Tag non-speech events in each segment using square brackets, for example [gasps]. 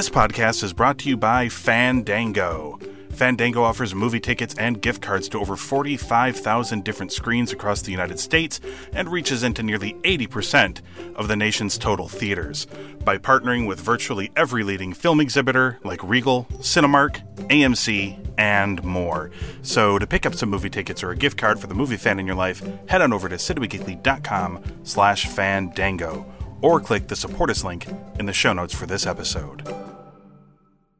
This podcast is brought to you by Fandango. Fandango offers movie tickets and gift cards to over 45,000 different screens across the United States and reaches into nearly 80% of the nation's total theaters. By partnering with virtually every leading film exhibitor like Regal, Cinemark, AMC, and more. So to pick up some movie tickets or a gift card for the movie fan in your life, head on over to cinemageekly.com slash fandango or click the support us link in the show notes for this episode.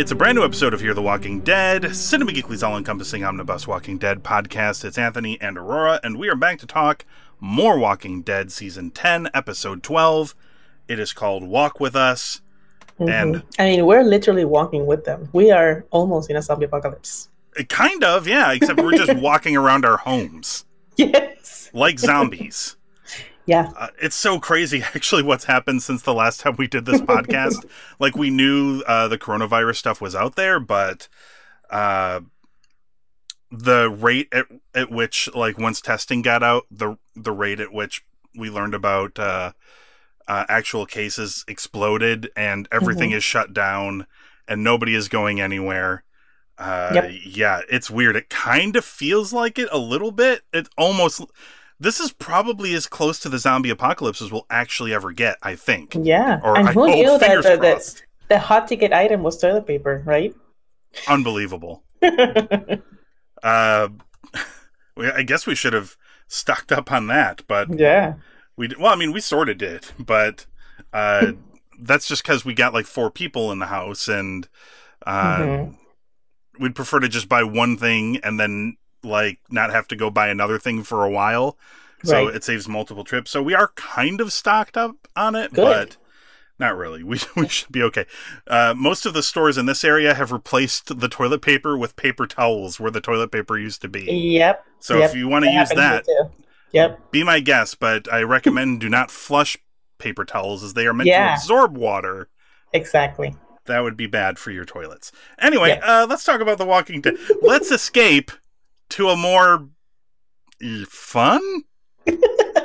It's a brand new episode of Hear the Walking Dead, Cinema Geekly's all encompassing omnibus Walking Dead podcast. It's Anthony and Aurora, and we are back to talk more Walking Dead Season 10, Episode 12. It is called Walk With Us. Mm-hmm. And I mean, we're literally walking with them. We are almost in a zombie apocalypse. Eh, kind of, yeah, except we're just [laughs] walking around our homes Yes. like zombies. Yeah. Uh, it's so crazy, [laughs] actually, what's happened since the last time we did this [laughs] podcast. like, we knew uh, the coronavirus stuff was out there, but uh, the rate at, at which, like, once testing got out, the the rate at which we learned about uh, uh, actual cases exploded, and everything is shut down, and nobody is going anywhere. Uh, Yep. Yeah, it's weird. It kind of feels like it a little bit. It almost this is probably as close to the zombie apocalypse as we'll actually ever get, I think. Yeah. Or and who hope, knew that fingers the, hot ticket item was toilet paper, right? Unbelievable. [laughs] Uh, [laughs] we, I guess we should have stocked up on that, but yeah. we well, I mean, we sort of did, but uh, [laughs] that's just because we got like four people in the house, and uh, Mhm. we'd prefer to just buy one thing and then like not have to go buy another thing for a while. So Right. it saves multiple trips. So we are kind of stocked up on it, Good. but not really. [laughs] We we should be okay. Uh, most of the stores in this area have replaced the toilet paper with paper towels where the toilet paper used to be. Yep. So yep. if you want to use that. Yep. be my guest. But I recommend do not flush paper towels as they are meant Yeah. to absorb water. Exactly. That would be bad for your toilets. Anyway, Yes. uh, let's talk about The Walking Dead. let's [laughs] escape to a more eh, fun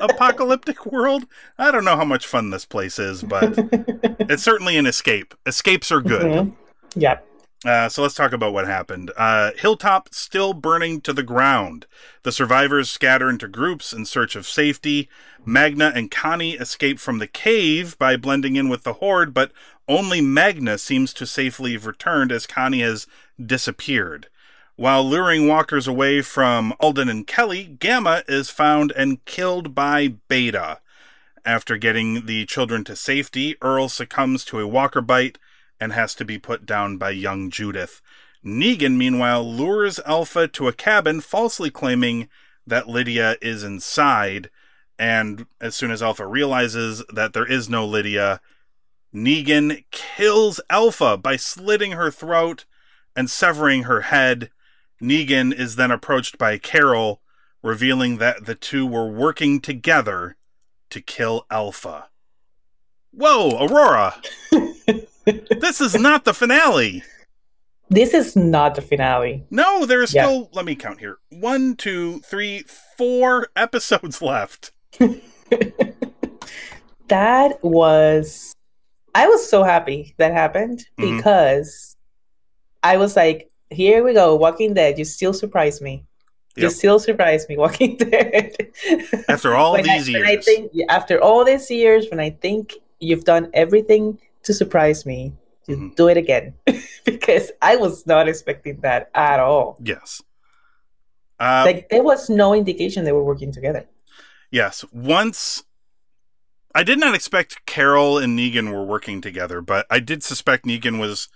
apocalyptic world. I don't know how much fun this place is, but [laughs] it's certainly an escape. Escapes are good. Mhm. Yep. Uh, so let's talk about what happened. Uh, Hilltop still burning to the ground. The survivors scatter into groups in search of safety. Magna and Connie escape from the cave by blending in with the horde, but only Magna seems to safely have returned as Connie has disappeared. While luring walkers away from Alden and Kelly, Gamma is found and killed by Beta. After getting the children to safety, Earl succumbs to a walker bite and has to be put down by young Judith. Negan, meanwhile, lures Alpha to a cabin, falsely claiming that Lydia is inside. And as soon as Alpha realizes that there is no Lydia, Negan kills Alpha by slitting her throat and severing her head. Negan is then approached by Carol, revealing that the two were working together to kill Alpha. Whoa, Aurora! [laughs] this is not the finale. This is not the finale. No, there is Yeah. still, let me count here one, two, three, four [laughs] episodes left. [laughs] that was I was so happy that happened Mhm. because I was like, here we go, Walking Dead, you still surprise me. You still surprise me, [laughs] Walking Dead. After all I- these I years. think after all these years, when I think you've done everything to surprise me, you Mhm. do it again. [laughs] because I was not expecting that at all. Yes. Uh, like there was no indication they were working together. yes. Once. I did not expect Carol and Negan were working together, but I did suspect Negan was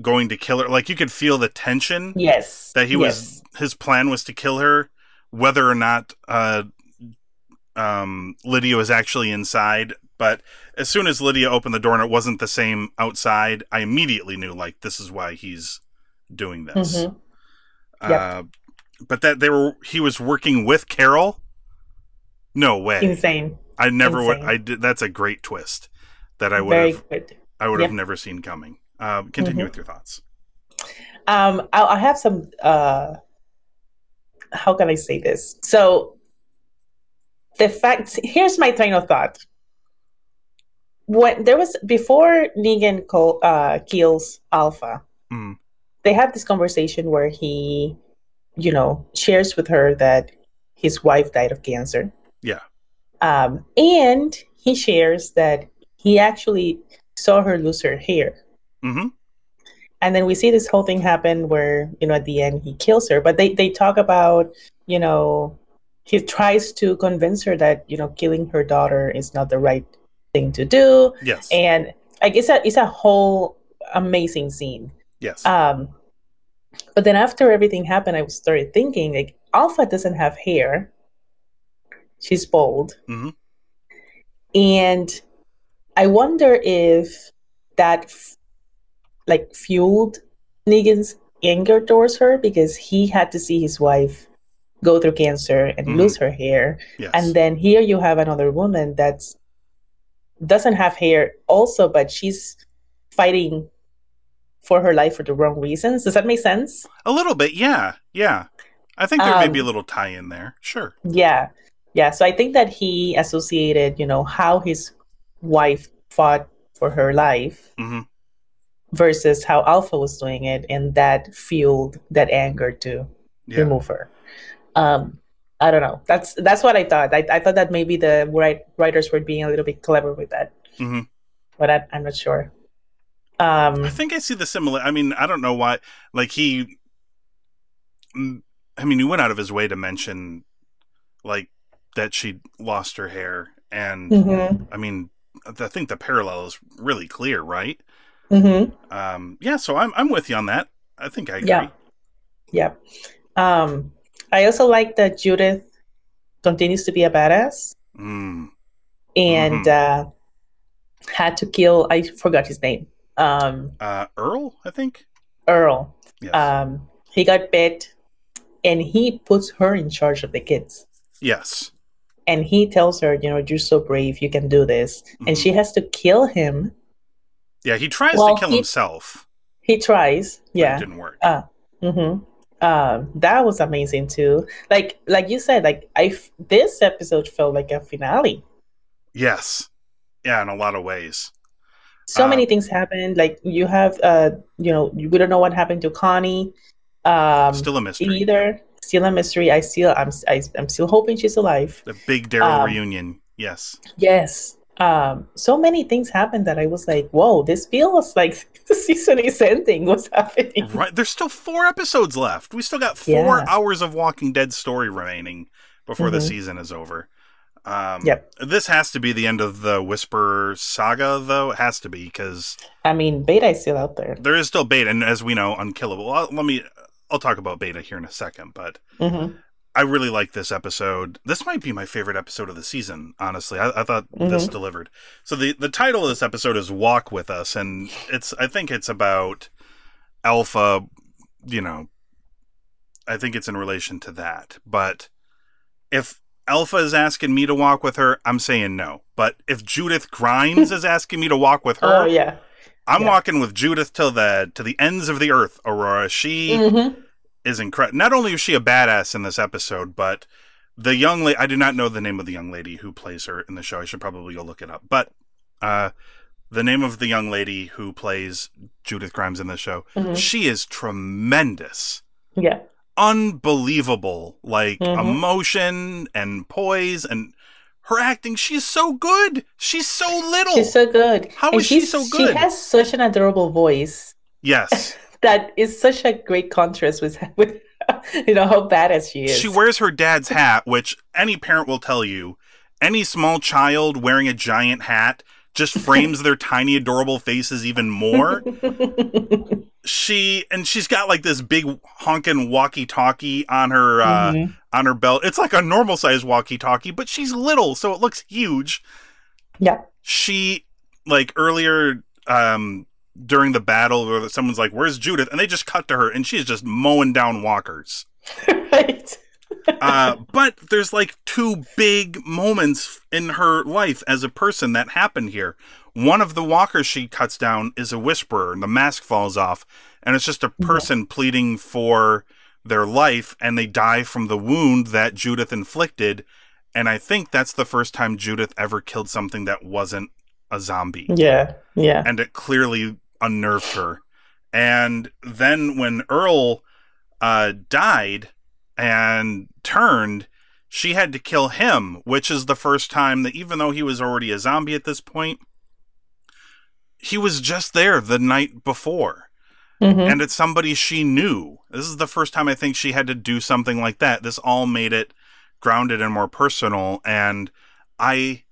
going to kill her. Like you could feel the tension Yes. that he was. His plan was to kill her, whether or not uh, um, Lydia was actually inside. But as soon as Lydia opened the door and it wasn't the same outside, I immediately knew like this is why he's doing this. Mhm. Uh, but that they were he was working with Carol. No way. Insane. I never would. I did. That's a great twist that I would Very have. good. I would have never seen coming. Um, continue Mhm. with your thoughts. Um, I, I have some. Uh, how can I say this? So, the fact here's my train of thought. When there was before Negan uh, kills Alpha, Mm. they have this conversation where he, you know, shares with her that his wife died of cancer. Yeah. Um, and he shares that he actually saw her lose her hair. Hmm and then we see this whole thing happen where you know at the end he kills her but they they talk about you know he tries to convince her that you know killing her daughter is not the right thing to do Yes. and like it's a it's a whole amazing scene yes. um but then after everything happened i started thinking like alpha doesn't have hair she's bald Mhm. and i wonder if that f- like fueled negan's anger towards her because he had to see his wife go through cancer and Mhm. lose her hair yes. and then here you have another woman that's doesn't have hair also but she's fighting for her life for the wrong reasons does that make sense a little bit. Yeah. Yeah. I think there may be a Um, little tie in there. Sure. yeah yeah so i think that he associated you know how his wife fought for her life hmm versus how alpha was doing it and that fueled that anger to Yeah. remove her um i don't know that's that's what i thought i, I thought that maybe the write, writers were being a little bit clever with that Mhm. but I, i'm not sure um I think I see the similar. I mean, I don't know why. Like he, Mm, I mean, he went out of his way to mention, like, that she lost her hair, and mhm, I mean, I think the parallel is really clear, right? Mhm. Um, yeah. So I'm I'm with you on that. I think I agree. Yeah. Yeah. Um, I also like that Judith continues to be a badass Mm, and uh, had to kill, I forgot his name, um, uh, Earl, I think. Earl. Yes. Um, he got bit and he puts her in charge of the kids. yes. And he tells her, you know, you're so brave, you can do this. And Mhm. she has to kill him. Yeah. He tries Well, to kill he- himself. He tries. Yeah. It didn't work. Uh, mm-hmm. Um, that was amazing too. Like, like you said, like I, f- this episode felt like a finale. yes. Yeah. In a lot of ways. So Uh, many things happened. Like you have, uh, you know, we don't know what happened to Connie. Um, Still a mystery. either. Still a mystery. I still, I'm, I, I'm still hoping she's alive. The big Daryl Um, reunion. Yes. Yes. Um, so many things happened that I was like, whoa, this feels like [laughs] the season is ending. What's happening? Right. There's still four episodes left. We still got four Yeah. hours of Walking Dead story remaining before the Mhm. season is over. Um, Yep. This has to be the end of the Whisper saga, though. It has to be because I mean, Beta is still out there. there is still Beta, and as we know, unkillable. Well, let me. I'll talk about Beta here in a second, but hmm I really like this episode. This might be my favorite episode of the season, honestly. I, I thought this Mhm. delivered. So the the title of this episode is "Walk with Us," and it's I think it's about Alpha. You know, I think it's in relation to that. But if Alpha is asking me to walk with her, I'm saying no. But if Judith Grimes is asking me to walk with [laughs] her, Oh yeah. I'm yeah. walking with Judith till the to the ends of the earth. Aurora, she hmm is incredible. Not only is she a badass in this episode, but the young lady, I do not know the name of the young lady who plays her in the show. I should probably go look it up. But uh, the name of the young lady who plays Judith Grimes in the show, Mhm. she is tremendous. Yeah. Unbelievable, like Mhm. emotion and poise and her acting. She's so good. She's so little. She's so good. How And is she she's- so good? She has such an adorable voice yes. [laughs] that is such a great contrast with [laughs] with you know how badass she is. She wears her dad's hat, which any parent will tell you. Any small child wearing a giant hat just frames their [laughs] tiny, adorable faces even more. [laughs] she and she's got like this big honking walkie-talkie on her uh, Mhm. on her belt. It's like a normal size walkie-talkie, but she's little, so it looks huge. Yeah. She like earlier um during the battle where someone's like, "Where's Judith?" and they just cut to her and she's just mowing down walkers. [laughs] right. uh, [laughs] but there's like two big moments in her life as a person that happened here. One of the walkers she cuts down is a whisperer, and the mask falls off, and it's just a person pleading for their life, and they die from the wound that Judith inflicted. And I think that's the first time Judith ever killed something that wasn't a zombie Yeah. Yeah. and it clearly unnerved her. And then when Earl uh, died and turned, she had to kill him, which is the first time that even though he was already a zombie at this point, he was just there the night before. Mhm. And it's somebody she knew. This is the first time I think she had to do something like that. This all made it grounded and more personal. And I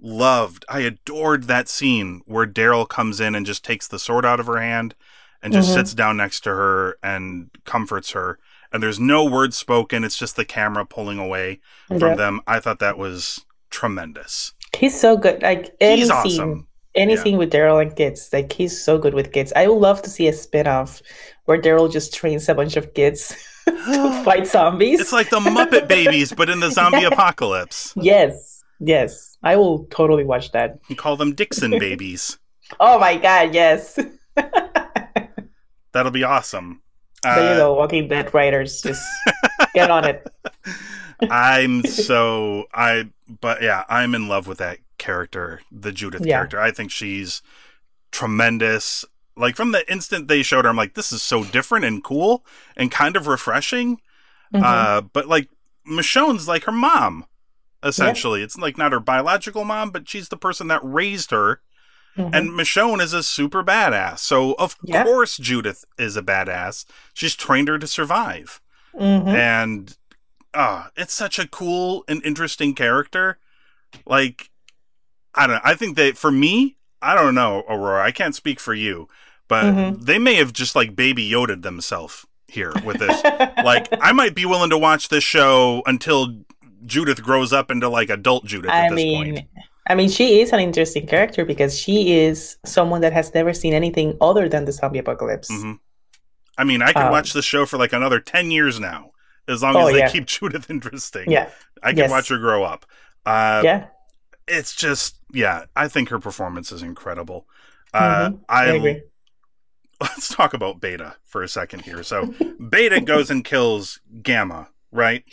loved, I adored that scene where Daryl comes in and just takes the sword out of her hand and just Mhm. sits down next to her and comforts her. And there's no words spoken. It's just the camera pulling away from them. I thought that was tremendous. He's so good. Like any He's scene, awesome. any Yeah. scene with Daryl and kids, like he's so good with kids. I would love to see a spin-off where Daryl just trains a bunch of kids [laughs] to [gasps] fight zombies. It's like the Muppet Babies, but in the [laughs] zombie apocalypse. yes, yes, I will totally watch that. You call them Dixon [laughs] babies. Oh my god, yes. [laughs] That'll be awesome. there you Uh, go, Walking Dead writers, just get on it. [laughs] I'm so I but yeah, I'm in love with that character, the Judith Yeah. character. I think she's tremendous. Like from the instant they showed her, I'm like, this is so different and cool and kind of refreshing. Mhm. Uh, but like Michonne's like her mom, essentially. It's like not her biological mom, but she's the person that raised her. Mhm. And Michonne is a super badass. So of course Judith is a badass. She's trained her to survive. Mhm. and uh it's such a cool and interesting character like i don't know i think that for me i don't know aurora i can't speak for you but Mhm. they may have just like baby yoda'd themselves here with this [laughs] like i might be willing to watch this show until judith grows up into like adult judith at I this mean, point I mean, she is an interesting character because she is someone that has never seen anything other than the zombie apocalypse. Mhm. i mean i could Um, watch the show for like another 10 years now as long Oh, as they yeah. keep [laughs] judith interesting Yeah, i can Yes. watch her grow up uh yeah, it's just yeah i think her performance is incredible uh Mhm. i, I agree. [laughs] let's talk about beta for a second here so beta goes and kills gamma right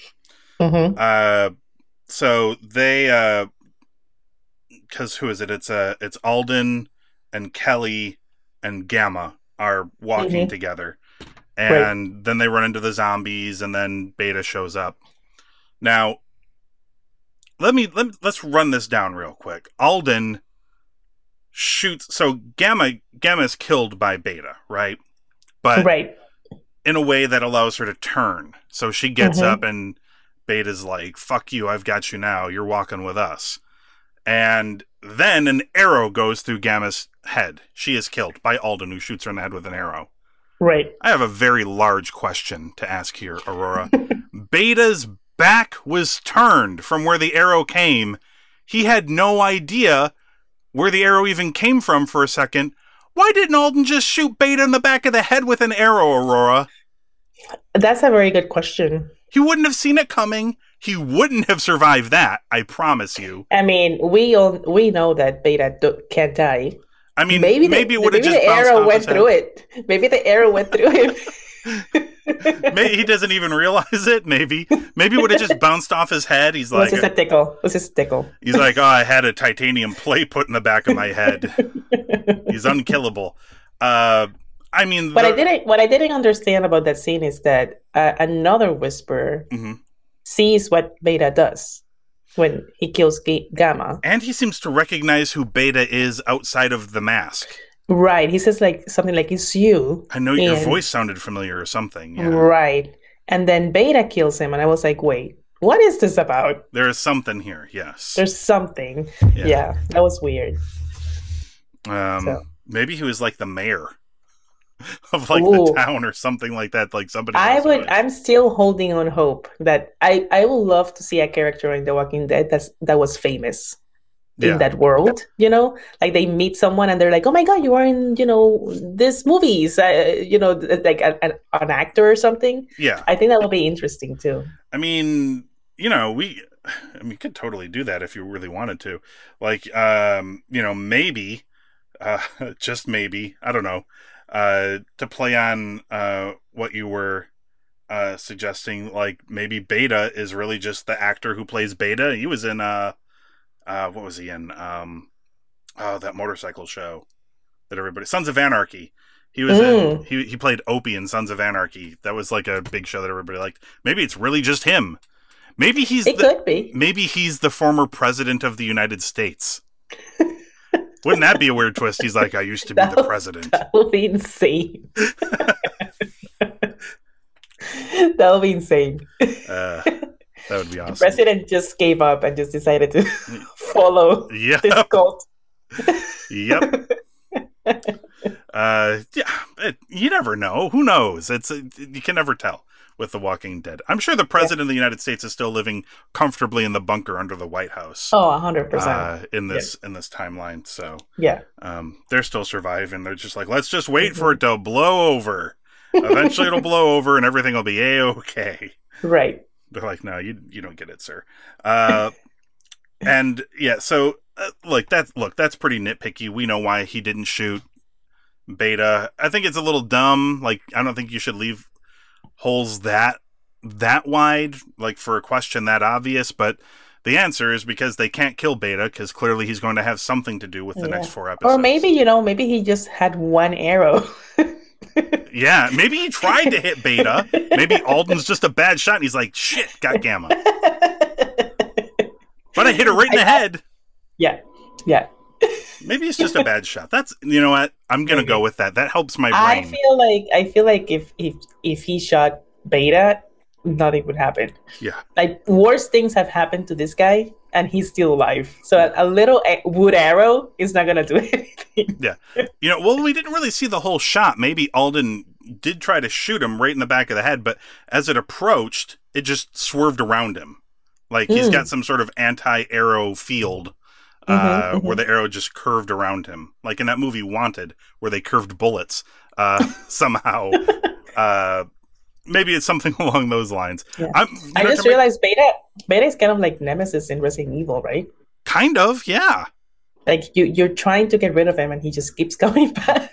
hmm uh so they uh because who is it it's uh it's alden and kelly and gamma are walking Mhm. together and then they run into the zombies and then beta shows up now let me let let's run this down real quick alden shoots so gamma gamma is killed by beta right but right. in a way that allows her to turn. So she gets Mhm. up and Beta's like, fuck you, I've got you now. You're walking with us. And then an arrow goes through Gamma's head. She is killed by Alden, who shoots her in the head with an arrow. Right. I have a very large question to ask here, Aurora. [laughs] Beta's back was turned from where the arrow came. He had no idea where the arrow even came from for a second. Why didn't Alden just shoot Beta in the back of the head with an arrow, Aurora? That's a very good question. He wouldn't have seen it coming. He wouldn't have survived that. I promise you. I mean, we all we know that Beta do, can't die. I mean, maybe maybe, the, it would have just the arrow off went through it. Maybe the arrow went through him. [laughs] Maybe he doesn't even realize it. Maybe, maybe it would have just bounced off his head. He's like, just a tickle. Was just a tickle. he's like, oh, I had a titanium plate put in the back of my head. [laughs] He's unkillable. Uh, I mean, What I didn't what I didn't understand about that scene is that uh, another whisperer Mhm. sees what Beta does when he kills Ga- Gamma. and he seems to recognize who Beta is outside of the mask. Right. He says like something like it's you. I know your And- voice sounded familiar or something. Yeah. Right. And then Beta kills him and I was like, wait, what is this about? There is something here. Yes. There's something. Yeah. Yeah, that was weird. Um, So. Maybe he was like the mayor. [laughs] of like Ooh. the town or something like that. Like somebody. I would. I'm still holding on hope that I. I would love to see a character in The Walking Dead that's that was famous Yeah. in that world. You know, like they meet someone and they're like, "Oh my god, you are in you know this movies." Uh, you know, like a, an, an actor or something. yeah. I think that would be interesting too. I mean, you know, we I mean, you could totally do that if you really wanted to. Like um, you know, maybe uh [laughs] just maybe, I don't know, uh to play on uh what you were uh suggesting like maybe Beta is really just the actor who plays Beta. He was in uh uh what was he in? Um oh, that motorcycle show that everybody Sons of Anarchy. He was in Mm. he he played Opie in Sons of Anarchy. That was like a big show that everybody liked. Maybe it's really just him. Maybe he's It the, could be. maybe he's the former president of the United States. [laughs] Wouldn't that be a weird twist? He's like, I used to be the president. That'll be insane. [laughs] that'll be insane. Uh, that would be awesome. The president just gave up and just decided to [laughs] follow Yep, this cult. yep. [laughs] Uh, yeah, it, you never know. Who knows? It's you can never tell with The Walking Dead. I'm sure the president of the United States is still living comfortably in the bunker under the White House. Oh, hundred percent. uh, in this in this timeline. So Yeah. um, they're still surviving. They're just like, let's just wait for it to blow over. Eventually, it'll blow over, and everything will be a okay. Right. They're like, no, you you don't get it, sir. Uh, [laughs] and yeah, so uh, look, that's look, that's pretty nitpicky. We know why he didn't shoot Beta. I think it's a little dumb. Like, I don't think you should leave holes that that wide, like for a question that obvious. But the answer is because they can't kill Beta because clearly he's going to have something to do with the Yeah. next four episodes. Or maybe you know, maybe he just had one arrow. [laughs] yeah, maybe he tried to hit Beta. Maybe Alden's just a bad shot, and he's like, shit, got Gamma. But I hit her right in the head. yeah. Yeah. Maybe it's just a bad shot. That's you know what? I'm gonna go with that. That helps my brain. I feel like I feel like if if if he shot Beta, nothing would happen. Yeah. Like worse things have happened to this guy, and he's still alive. So a, a little wood arrow is not gonna do [laughs] anything. Yeah. You know, well, we didn't really see the whole shot. Maybe Alden did try to shoot him right in the back of the head, but as it approached, it just swerved around him. Like he's Mm. got some sort of anti-arrow field, uh, Mhm, mhm. where the arrow just curved around him, like in that movie Wanted, where they curved bullets uh, [laughs] somehow. uh, maybe it's something [laughs] along those lines. Yeah. I just realized Beta Beta is kind of like Nemesis in Resident Evil, right? kind of, yeah. Like you you're trying to get rid of him, and he just keeps [laughs] coming back.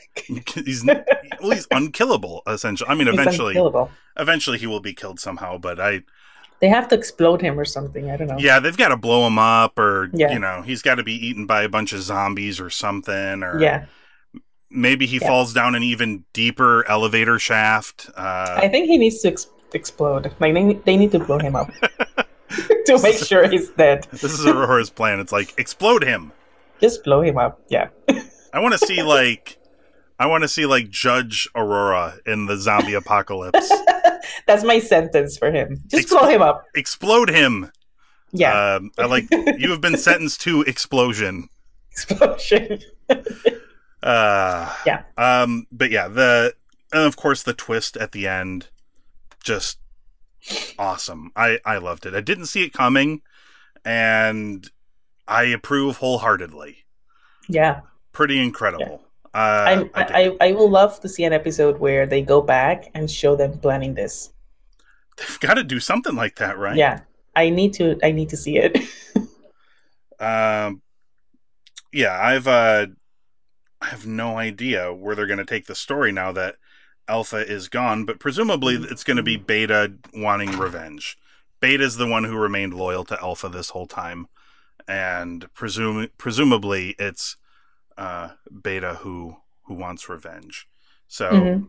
he's well, he's unkillable essentially. I mean, He's eventually, unkillable. eventually he will be killed somehow. But I, They have to explode him or something. I don't know. yeah, they've got to blow him up, or Yeah. you know, he's got to be eaten by a bunch of zombies or something, or Yeah. Maybe he Yeah. falls down an even deeper elevator shaft. Uh, I think he needs to ex- explode. Like they, they need to blow him up [laughs] [laughs] to make sure he's dead. this is Aurora's plan. It's like explode him. Just blow him up. Yeah. I want to see [laughs] like. I want to see like Judge Aurora in the zombie apocalypse. That's my sentence for him. Just Expl- blow him up. Explode him. Yeah. Um, I like you have been sentenced to explosion. Explosion. Uh, Yeah. Um, but yeah, the and of course the twist at the end, just awesome. I I loved it. I didn't see it coming, and I approve wholeheartedly. Yeah. Pretty incredible. Uh, I'm, I, I, dig I, it. I will love to see an episode where they go back and show them planning this. They've got to do something like that, right? Yeah. I need to I need to see it. [laughs] Um. Yeah, I've uh, I have no idea where they're going to take the story now that Alpha is gone, but presumably it's going to be Beta wanting revenge. Beta's the one who remained loyal to Alpha this whole time, and presume presumably it's uh, Beta who who wants revenge. So Mhm.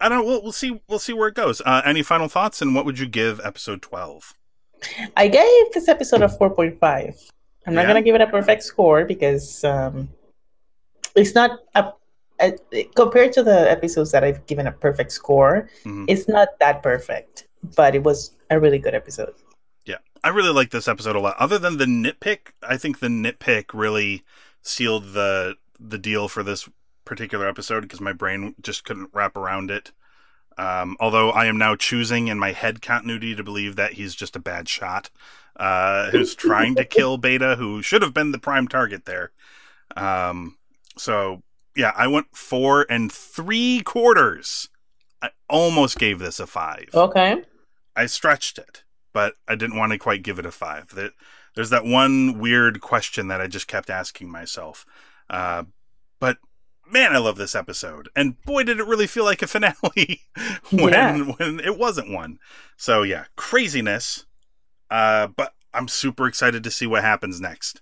I don't. know. We'll, we'll see. We'll see where it goes. Uh, any final thoughts? And what would you give episode twelve? I gave this episode a 4.5. I'm not Yeah? going to give it a perfect score because um, it's not a, a compared to the episodes that I've given a perfect score, Mhm. it's not that perfect, but it was a really good episode. Yeah, I really like this episode a lot. Other than the nitpick, I think the nitpick really sealed the the deal for this particular episode because my brain just couldn't wrap around it. Um, although I am now choosing in my head continuity to believe that he's just a bad shot uh, who's trying to [laughs] kill Beta, who should have been the prime target there. Um, so yeah, I went four and three quarters. I almost gave this a five. Okay. I stretched it, but I didn't want to quite give it a five. There- There's that one weird question that I just kept asking myself. Uh, but man, I love this episode, and boy, did it really feel like a finale [laughs] when Yeah. when it wasn't one. So yeah, craziness. Uh, but I'm super excited to see what happens next.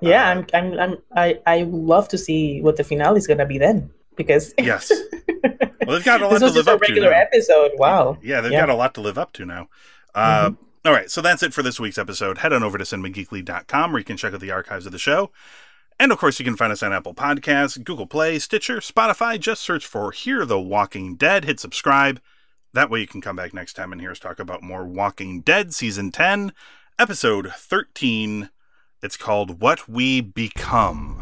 Yeah, Uh, I'm, I'm, I'm, I, I love to see what the finale is gonna be then because [laughs] Yes. Well, they've got a lot this to was live just a up to. regular now. episode. Wow. Yeah, they've Yeah. got a lot to live up to now. Uh, all right, so that's it for this week's episode. Head on over to cinemageekly.com where you can check out the archives of the show. And of course, you can find us on Apple Podcasts, Google Play, Stitcher, Spotify. Just search for Hear the Walking Dead. Hit subscribe. That way you can come back next time and hear us talk about more Walking Dead Season 10, Episode 13. It's called What We Become.